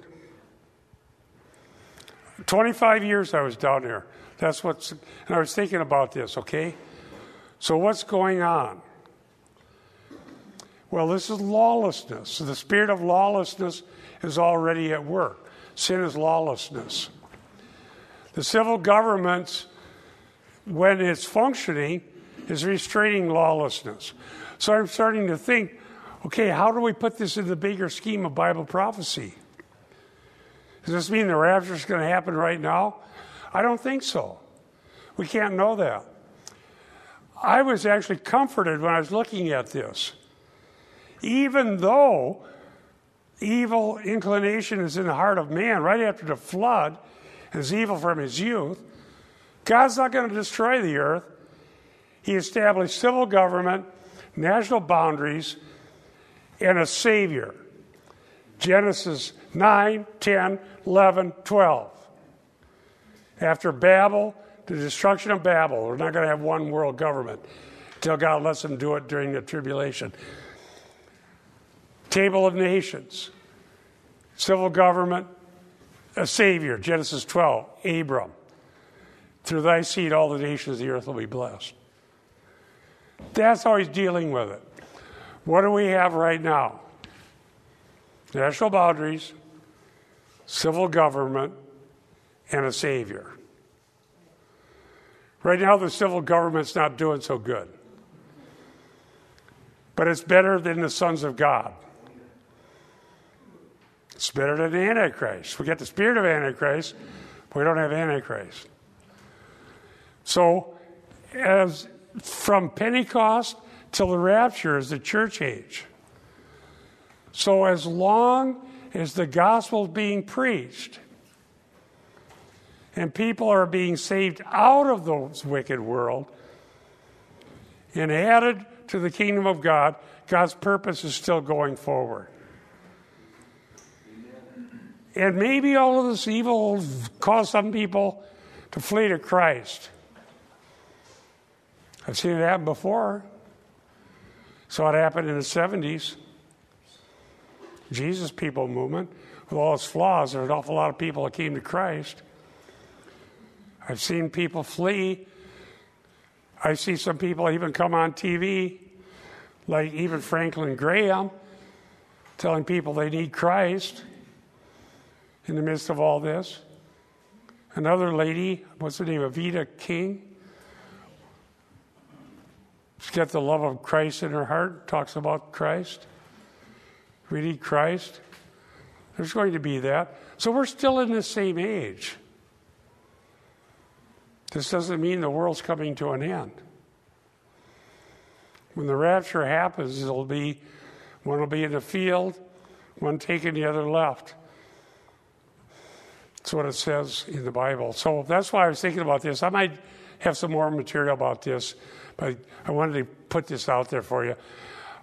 25 years I was down there. That's what's, and I was thinking about this, okay? So, what's going on? Well, this is lawlessness. The spirit of lawlessness is already at work. Sin is lawlessness. The civil government, when it's functioning, is restraining lawlessness. So I'm starting to think okay, how do we put this in the bigger scheme of Bible prophecy? Does this mean the rapture is going to happen right now? I don't think so. We can't know that. I was actually comforted when I was looking at this. Even though evil inclination is in the heart of man right after the flood, as evil from his youth, God's not going to destroy the earth. He established civil government, national boundaries, and a Savior. Genesis 9, 10, 11, 12. After Babel, the destruction of Babel, we're not going to have one world government until God lets them do it during the tribulation. Table of Nations, civil government, a Savior, Genesis 12, Abram. Through thy seed, all the nations of the earth will be blessed. That's how he's dealing with it. What do we have right now? National boundaries, civil government, and a Savior. Right now, the civil government's not doing so good. But it's better than the sons of God. It's better than Antichrist. We get the spirit of Antichrist, but we don't have Antichrist. So, as from Pentecost till the rapture is the church age. So, as long as the gospel is being preached and people are being saved out of this wicked world and added to the kingdom of God, God's purpose is still going forward. And maybe all of this evil will cause some people to flee to Christ. I've seen it happen before. Saw it happen in the 70s. Jesus people movement. with all its flaws, there there's an awful lot of people that came to Christ. I've seen people flee. I see some people even come on TV, like even Franklin Graham, telling people they need Christ in the midst of all this. Another lady, what's her name, Alveda King? She's got the love of Christ in her heart, talks about Christ. We need Christ. There's going to be that. So we're still in the same age. This doesn't mean the world's coming to an end. When the rapture happens, it'll be one will be in the field, one taking the other left. That's what it says in the Bible. So that's why I was thinking about this. I might have some more material about this, but I wanted to put this out there for you.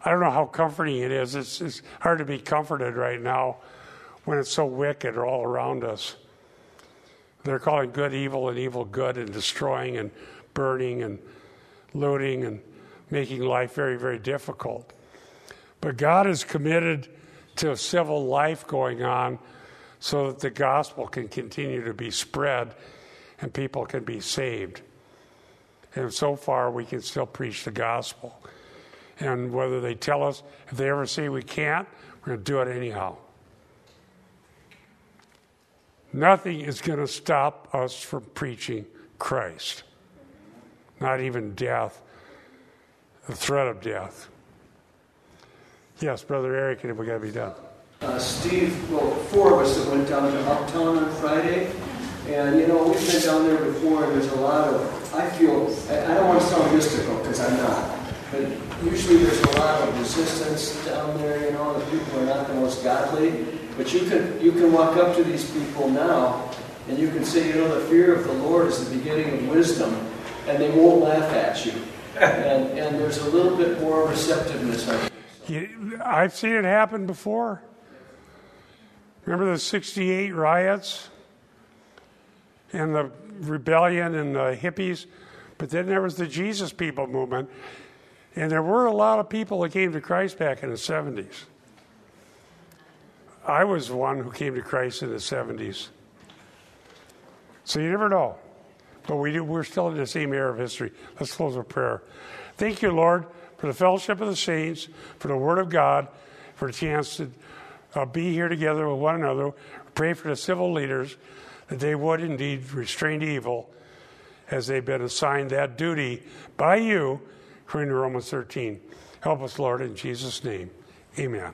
I don't know how comforting it is. It's, it's hard to be comforted right now when it's so wicked all around us. They're calling good evil and evil good and destroying and burning and looting and making life very, very difficult. But God is committed to civil life going on so that the gospel can continue to be spread and people can be saved. And so far, we can still preach the gospel. And whether they tell us, if they ever say we can't, we're going to do it anyhow. Nothing is going to stop us from preaching Christ, not even death, the threat of death. Yes, Brother Eric, and we got to be done. Uh, Steve, well, four of us that went down to Uptown on Friday, and you know, we've been down there before, and there's a lot of, I feel, I I don't want to sound mystical, because I'm not, but usually there's a lot of resistance down there, you know, the people are not the most godly, but you can, you can walk up to these people now, and you can say, you know, the fear of the Lord is the beginning of wisdom, and they won't laugh at you. And, and there's a little bit more receptiveness, I think. You- I've seen it happen before. Remember the 68 riots and the rebellion and the hippies? But then there was the Jesus People movement. And there were a lot of people that came to Christ back in the 70s. I was one who came to Christ in the 70s. So you never know. But we do, we're still in the same era of history. Let's close with prayer. Thank you, Lord, for the fellowship of the saints, for the Word of God, for the chance to uh, be here together with one another. Pray for the civil leaders that they would indeed restrain evil as they've been assigned that duty by you, according to Romans 13. Help us, Lord, in Jesus' name. Amen.